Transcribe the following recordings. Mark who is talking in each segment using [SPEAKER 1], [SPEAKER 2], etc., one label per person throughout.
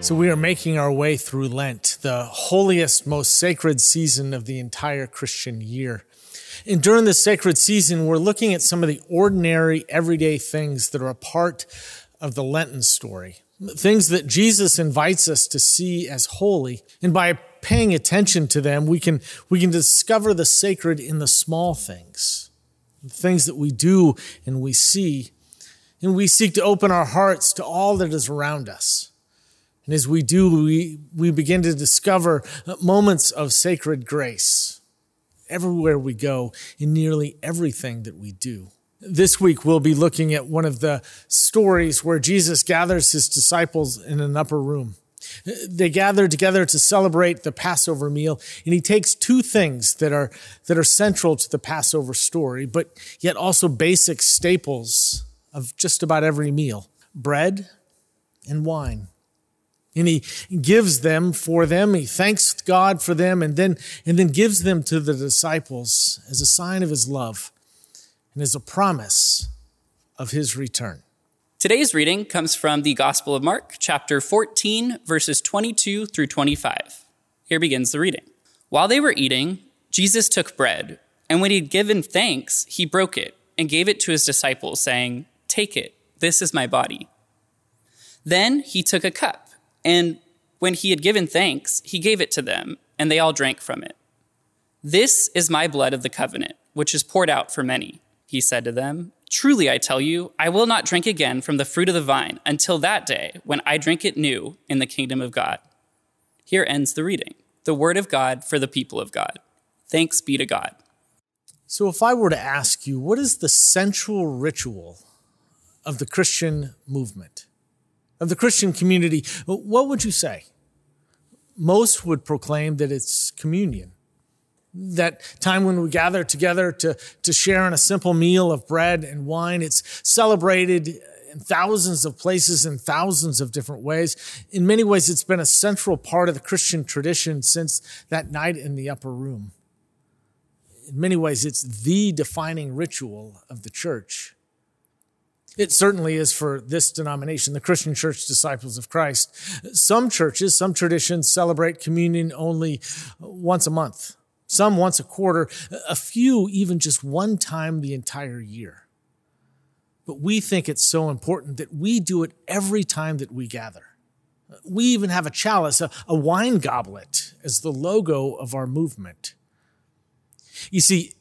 [SPEAKER 1] So, we are making our way through Lent, the holiest, most sacred season of the entire Christian year. And during this sacred season, we're looking at some of the ordinary, everyday things that are a part of the Lenten story. Things that Jesus invites us to see as holy. And by paying attention to them, we can, we can discover the sacred in the small things, the things that we do and we see. And we seek to open our hearts to all that is around us. And as we do, we, we begin to discover moments of sacred grace everywhere we go in nearly everything that we do. This week, we'll be looking at one of the stories where Jesus gathers his disciples in an upper room. They gather together to celebrate the Passover meal, and he takes two things that are, that are central to the Passover story, but yet also basic staples of just about every meal bread and wine and he gives them for them. He thanks God for them and then, and then gives them to the disciples as a sign of his love and as a promise of his return.
[SPEAKER 2] Today's reading comes from the Gospel of Mark, chapter 14, verses 22 through 25. Here begins the reading. While they were eating, Jesus took bread, and when he'd given thanks, he broke it and gave it to his disciples, saying, Take it, this is my body. Then he took a cup and when he had given thanks, he gave it to them, and they all drank from it. This is my blood of the covenant, which is poured out for many, he said to them. Truly, I tell you, I will not drink again from the fruit of the vine until that day when I drink it new in the kingdom of God. Here ends the reading the word of God for the people of God. Thanks be to God.
[SPEAKER 1] So, if I were to ask you, what is the central ritual of the Christian movement? Of the Christian community, what would you say? Most would proclaim that it's communion. That time when we gather together to, to share in a simple meal of bread and wine, it's celebrated in thousands of places in thousands of different ways. In many ways, it's been a central part of the Christian tradition since that night in the upper room. In many ways, it's the defining ritual of the church. It certainly is for this denomination, the Christian Church Disciples of Christ. Some churches, some traditions celebrate communion only once a month, some once a quarter, a few even just one time the entire year. But we think it's so important that we do it every time that we gather. We even have a chalice, a, a wine goblet, as the logo of our movement. You see,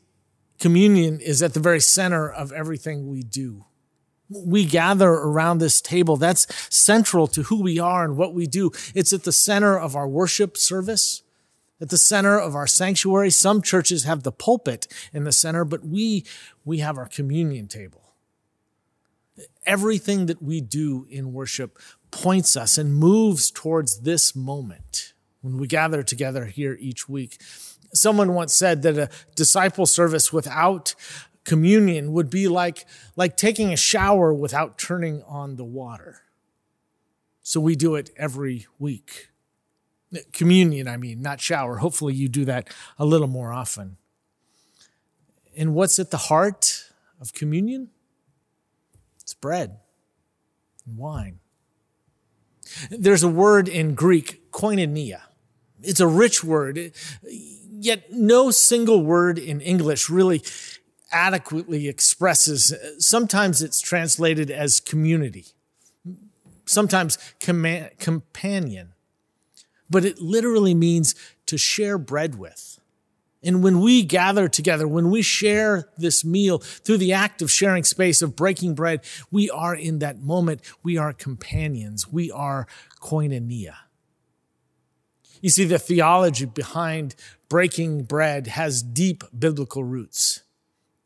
[SPEAKER 1] communion is at the very center of everything we do we gather around this table. That's central to who we are and what we do. It's at the center of our worship service, at the center of our sanctuary. Some churches have the pulpit in the center, but we, we have our communion table. Everything that we do in worship points us and moves towards this moment when we gather together here each week. Someone once said that a disciple service without communion would be like, like taking a shower without turning on the water. So we do it every week. Communion, I mean, not shower. Hopefully you do that a little more often. And what's at the heart of communion? It's bread and wine. There's a word in Greek, koinonia. It's a rich word, yet no single word in English really adequately expresses. Uh, sometimes it's translated as community, sometimes com- companion, but it literally means to share bread with. And when we gather together, when we share this meal through the act of sharing space, of breaking bread, we are in that moment, we are companions, we are koinonia. You see, the theology behind breaking bread has deep biblical roots.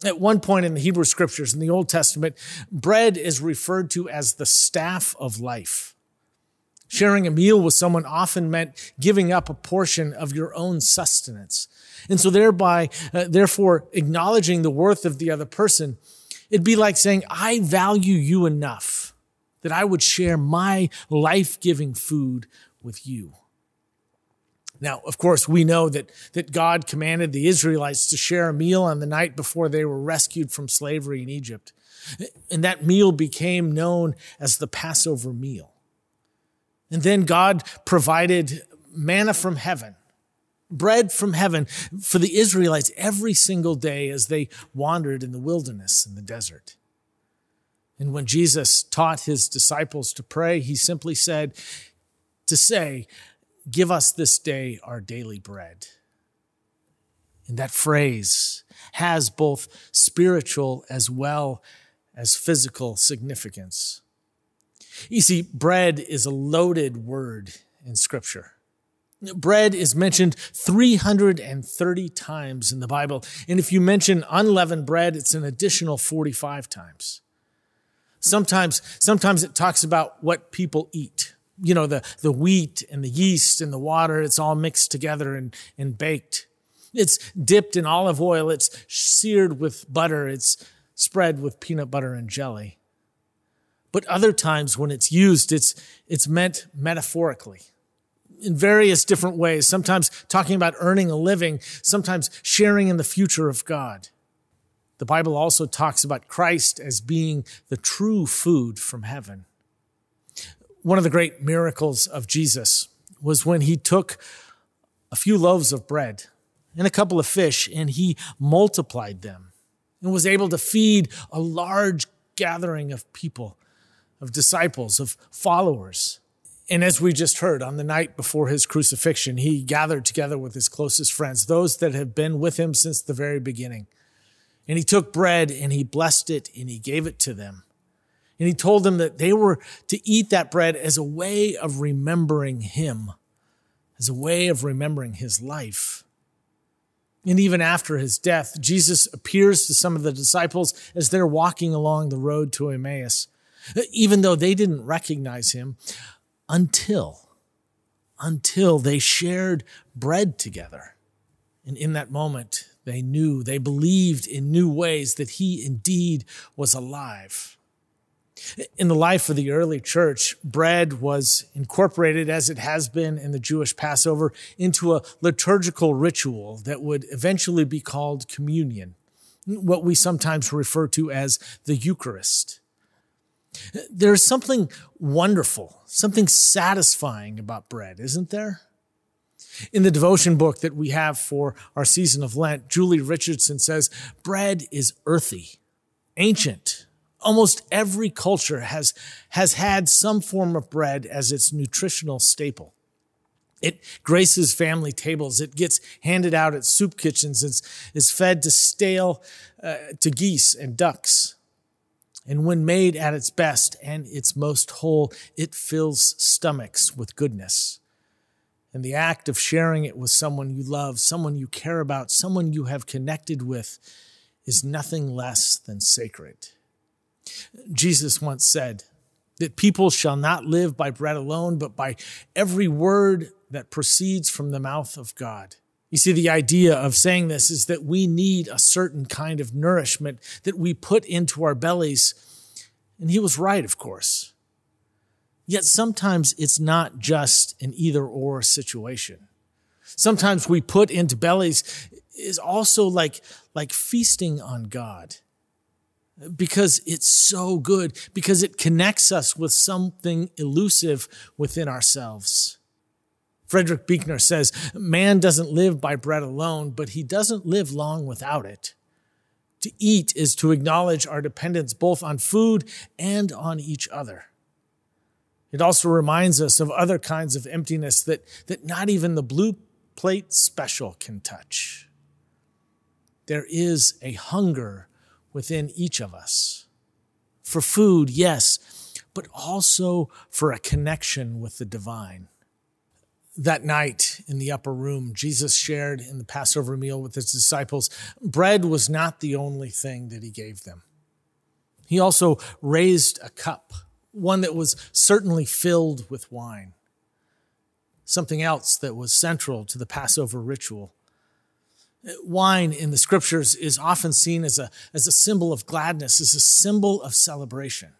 [SPEAKER 1] At one point in the Hebrew scriptures in the Old Testament, bread is referred to as the staff of life. Sharing a meal with someone often meant giving up a portion of your own sustenance. And so thereby, uh, therefore, acknowledging the worth of the other person, it'd be like saying, I value you enough that I would share my life-giving food with you. Now, of course, we know that, that God commanded the Israelites to share a meal on the night before they were rescued from slavery in Egypt. And that meal became known as the Passover meal. And then God provided manna from heaven, bread from heaven for the Israelites every single day as they wandered in the wilderness and the desert. And when Jesus taught his disciples to pray, he simply said to say, Give us this day our daily bread. And that phrase has both spiritual as well as physical significance. You see, bread is a loaded word in Scripture. Bread is mentioned 330 times in the Bible. And if you mention unleavened bread, it's an additional 45 times. Sometimes, sometimes it talks about what people eat. You know, the, the wheat and the yeast and the water, it's all mixed together and, and baked. It's dipped in olive oil. It's seared with butter. It's spread with peanut butter and jelly. But other times when it's used, it's, it's meant metaphorically in various different ways, sometimes talking about earning a living, sometimes sharing in the future of God. The Bible also talks about Christ as being the true food from heaven. One of the great miracles of Jesus was when he took a few loaves of bread and a couple of fish and he multiplied them and was able to feed a large gathering of people, of disciples, of followers. And as we just heard, on the night before his crucifixion, he gathered together with his closest friends, those that have been with him since the very beginning. And he took bread and he blessed it and he gave it to them. And he told them that they were to eat that bread as a way of remembering him, as a way of remembering his life. And even after his death, Jesus appears to some of the disciples as they're walking along the road to Emmaus, even though they didn't recognize him until, until they shared bread together. And in that moment, they knew, they believed in new ways that he indeed was alive. In the life of the early church, bread was incorporated, as it has been in the Jewish Passover, into a liturgical ritual that would eventually be called communion, what we sometimes refer to as the Eucharist. There's something wonderful, something satisfying about bread, isn't there? In the devotion book that we have for our season of Lent, Julie Richardson says, bread is earthy, ancient, almost every culture has, has had some form of bread as its nutritional staple. It graces family tables. It gets handed out at soup kitchens. It's, is fed to stale, uh, to geese and ducks. And when made at its best and its most whole, it fills stomachs with goodness. And the act of sharing it with someone you love, someone you care about, someone you have connected with is nothing less than sacred. Jesus once said that people shall not live by bread alone, but by every word that proceeds from the mouth of God. You see, the idea of saying this is that we need a certain kind of nourishment that we put into our bellies. And he was right, of course. Yet sometimes it's not just an either or situation. Sometimes we put into bellies is also like, like feasting on God because it's so good, because it connects us with something elusive within ourselves. Frederick Buechner says, Man doesn't live by bread alone, but he doesn't live long without it. To eat is to acknowledge our dependence both on food and on each other. It also reminds us of other kinds of emptiness that, that not even the blue plate special can touch. There is a hunger within each of us. For food, yes, but also for a connection with the divine. That night in the upper room, Jesus shared in the Passover meal with his disciples. Bread was not the only thing that he gave them. He also raised a cup, one that was certainly filled with wine, something else that was central to the Passover ritual wine in the scriptures is often seen as a, as a symbol of gladness, as a symbol of celebration.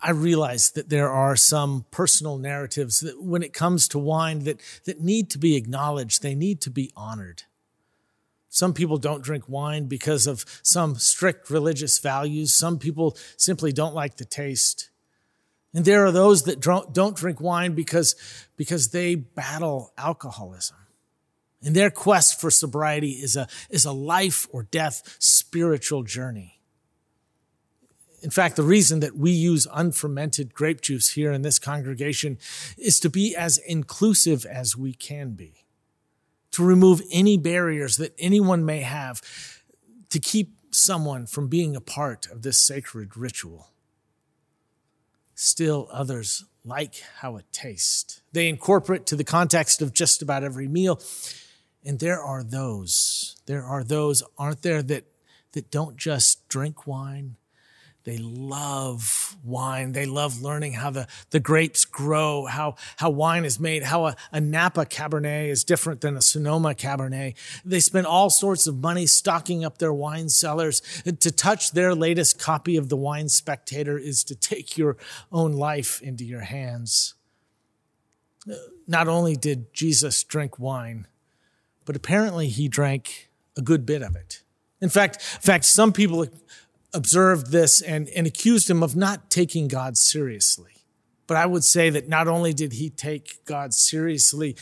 [SPEAKER 1] I realize that there are some personal narratives that when it comes to wine that, that need to be acknowledged, they need to be honored. Some people don't drink wine because of some strict religious values. Some people simply don't like the taste. And there are those that don't drink wine because, because they battle alcoholism. And their quest for sobriety is a, is a life or death spiritual journey. In fact, the reason that we use unfermented grape juice here in this congregation is to be as inclusive as we can be, to remove any barriers that anyone may have, to keep someone from being a part of this sacred ritual. Still, others like how it tastes. They incorporate to the context of just about every meal. And there are those, there are those, aren't there, that, that don't just drink wine, they love wine. They love learning how the, the grapes grow, how, how wine is made, how a, a Napa Cabernet is different than a Sonoma Cabernet. They spend all sorts of money stocking up their wine cellars. To touch their latest copy of the Wine Spectator is to take your own life into your hands. Not only did Jesus drink wine, but apparently he drank a good bit of it. In fact, in fact, some people observed this and, and accused him of not taking God seriously. But I would say that not only did he take God seriously,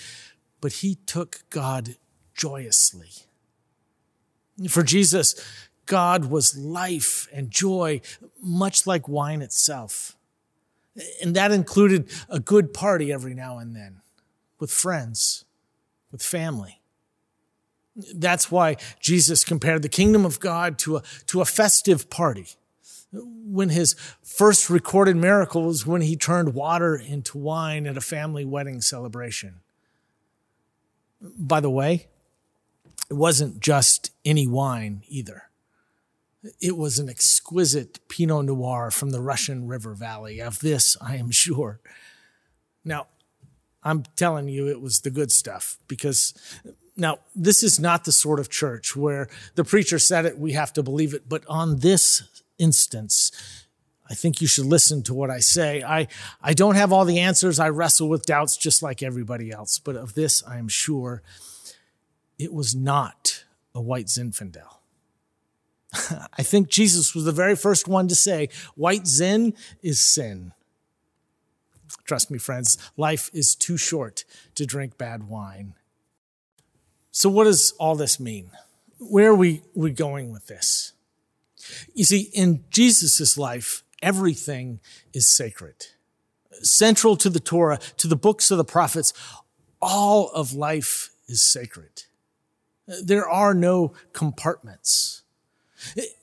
[SPEAKER 1] but he took God joyously. For Jesus, God was life and joy, much like wine itself. And that included a good party every now and then with friends, with family. That's why Jesus compared the kingdom of God to a, to a festive party. When his first recorded miracle was when he turned water into wine at a family wedding celebration. By the way, it wasn't just any wine either. It was an exquisite Pinot Noir from the Russian River Valley. Of this, I am sure. Now, I'm telling you, it was the good stuff because now, this is not the sort of church where the preacher said it, we have to believe it. But on this instance, I think you should listen to what I say. I, I don't have all the answers. I wrestle with doubts just like everybody else. But of this, I am sure it was not a white Zinfandel. I think Jesus was the very first one to say, white Zin is sin. Trust me, friends, life is too short to drink bad wine. So, what does all this mean? Where are we, we going with this? You see, in Jesus' life, everything is sacred. Central to the Torah, to the books of the prophets, all of life is sacred. There are no compartments.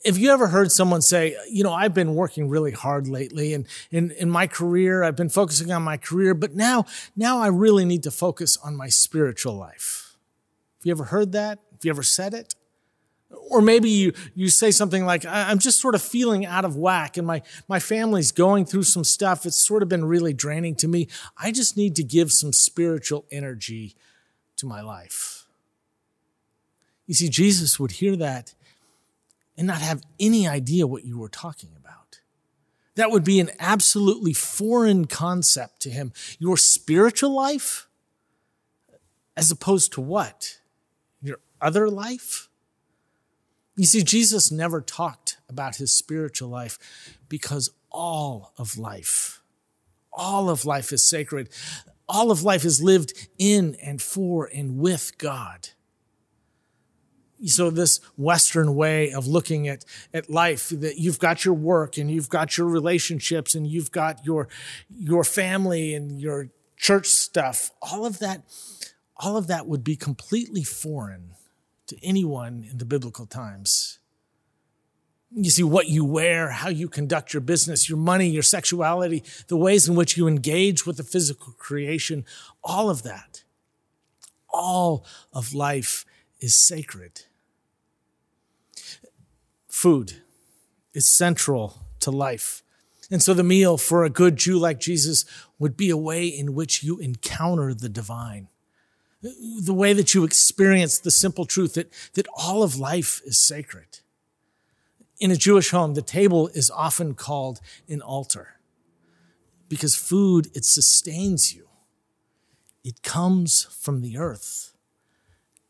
[SPEAKER 1] If you ever heard someone say, you know, I've been working really hard lately and in, in my career, I've been focusing on my career, but now, now I really need to focus on my spiritual life. Have you ever heard that? Have you ever said it? Or maybe you, you say something like, I'm just sort of feeling out of whack and my, my family's going through some stuff. It's sort of been really draining to me. I just need to give some spiritual energy to my life. You see, Jesus would hear that and not have any idea what you were talking about. That would be an absolutely foreign concept to him. Your spiritual life, as opposed to what? Other life? You see, Jesus never talked about his spiritual life because all of life, all of life is sacred. All of life is lived in and for and with God. So this Western way of looking at, at life, that you've got your work and you've got your relationships and you've got your, your family and your church stuff, all of that, all of that would be completely foreign to anyone in the biblical times. You see, what you wear, how you conduct your business, your money, your sexuality, the ways in which you engage with the physical creation, all of that, all of life is sacred. Food is central to life. And so the meal for a good Jew like Jesus would be a way in which you encounter the divine the way that you experience the simple truth that, that all of life is sacred. In a Jewish home, the table is often called an altar because food, it sustains you. It comes from the earth.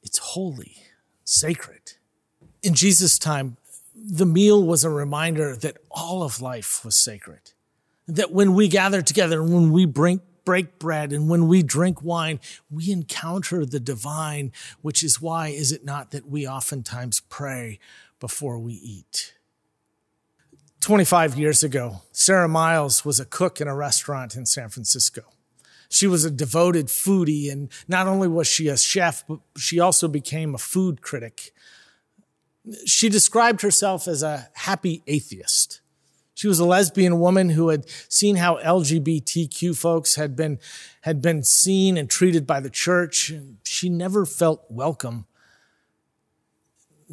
[SPEAKER 1] It's holy, sacred. In Jesus' time, the meal was a reminder that all of life was sacred. That when we gather together and when we bring, break bread and when we drink wine, we encounter the divine, which is why is it not that we oftentimes pray before we eat? 25 years ago, Sara Miles was a cook in a restaurant in San Francisco. She was a devoted foodie, and not only was she a chef, but she also became a food critic. She described herself as a happy atheist. She was a lesbian woman who had seen how LGBTQ folks had been, had been seen and treated by the church. She never felt welcome.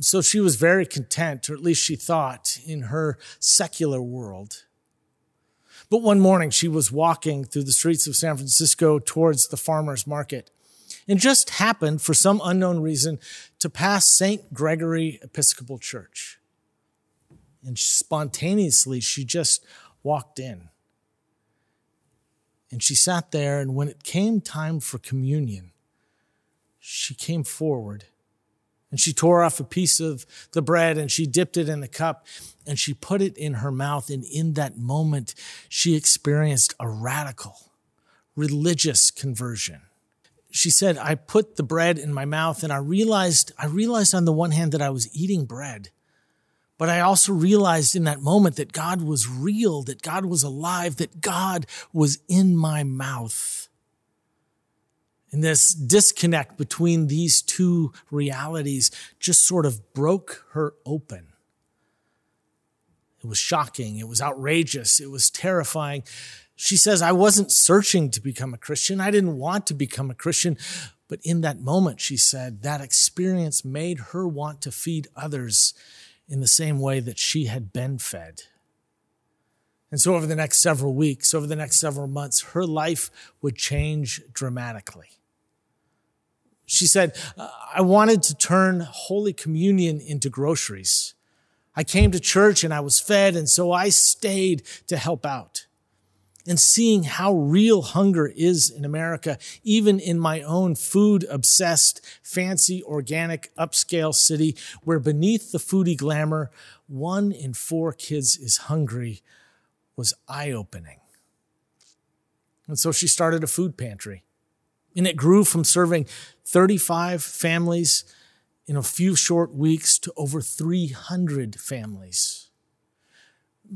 [SPEAKER 1] So she was very content, or at least she thought, in her secular world. But one morning she was walking through the streets of San Francisco towards the farmer's market and just happened, for some unknown reason, to pass St. Gregory Episcopal Church. And spontaneously, she just walked in. And she sat there, and when it came time for communion, she came forward and she tore off a piece of the bread and she dipped it in the cup and she put it in her mouth. And in that moment, she experienced a radical religious conversion. She said, I put the bread in my mouth and I realized, I realized on the one hand that I was eating bread. But I also realized in that moment that God was real, that God was alive, that God was in my mouth. And this disconnect between these two realities just sort of broke her open. It was shocking. It was outrageous. It was terrifying. She says, I wasn't searching to become a Christian. I didn't want to become a Christian. But in that moment, she said, that experience made her want to feed others in the same way that she had been fed. And so over the next several weeks, over the next several months, her life would change dramatically. She said, uh, I wanted to turn Holy Communion into groceries. I came to church and I was fed, and so I stayed to help out. And seeing how real hunger is in America, even in my own food obsessed, fancy, organic, upscale city, where beneath the foodie glamour, one in four kids is hungry, was eye opening. And so she started a food pantry. And it grew from serving 35 families in a few short weeks to over 300 families.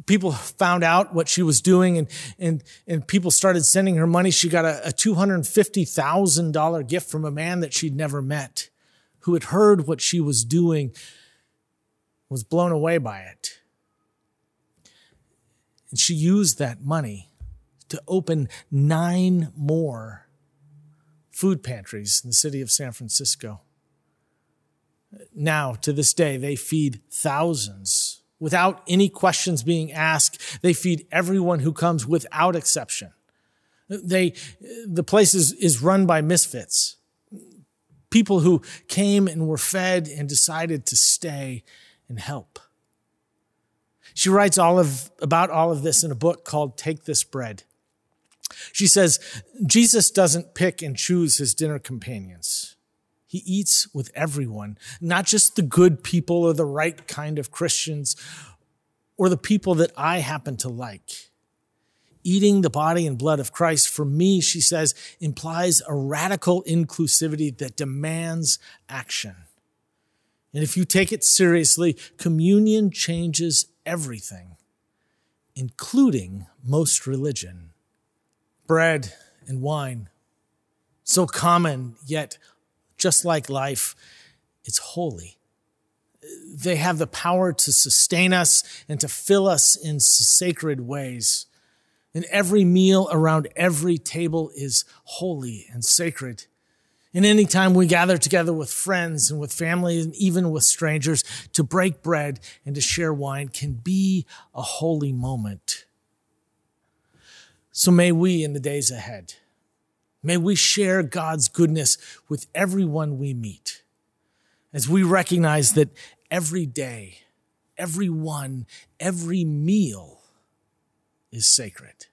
[SPEAKER 1] People found out what she was doing and, and, and people started sending her money. She got a, a $250,000 gift from a man that she'd never met who had heard what she was doing, was blown away by it. And she used that money to open nine more food pantries in the city of San Francisco. Now, to this day, they feed thousands without any questions being asked. They feed everyone who comes without exception. They, the place is, is run by misfits, people who came and were fed and decided to stay and help. She writes all of, about all of this in a book called Take This Bread. She says, Jesus doesn't pick and choose his dinner companions. He eats with everyone, not just the good people or the right kind of Christians or the people that I happen to like. Eating the body and blood of Christ, for me, she says, implies a radical inclusivity that demands action. And if you take it seriously, communion changes everything, including most religion bread and wine. So common, yet just like life, it's holy. They have the power to sustain us and to fill us in sacred ways. And every meal around every table is holy and sacred. And anytime we gather together with friends and with family and even with strangers to break bread and to share wine can be a holy moment. So may we in the days ahead, may we share God's goodness with everyone we meet as we recognize that every day, every one, every meal is sacred.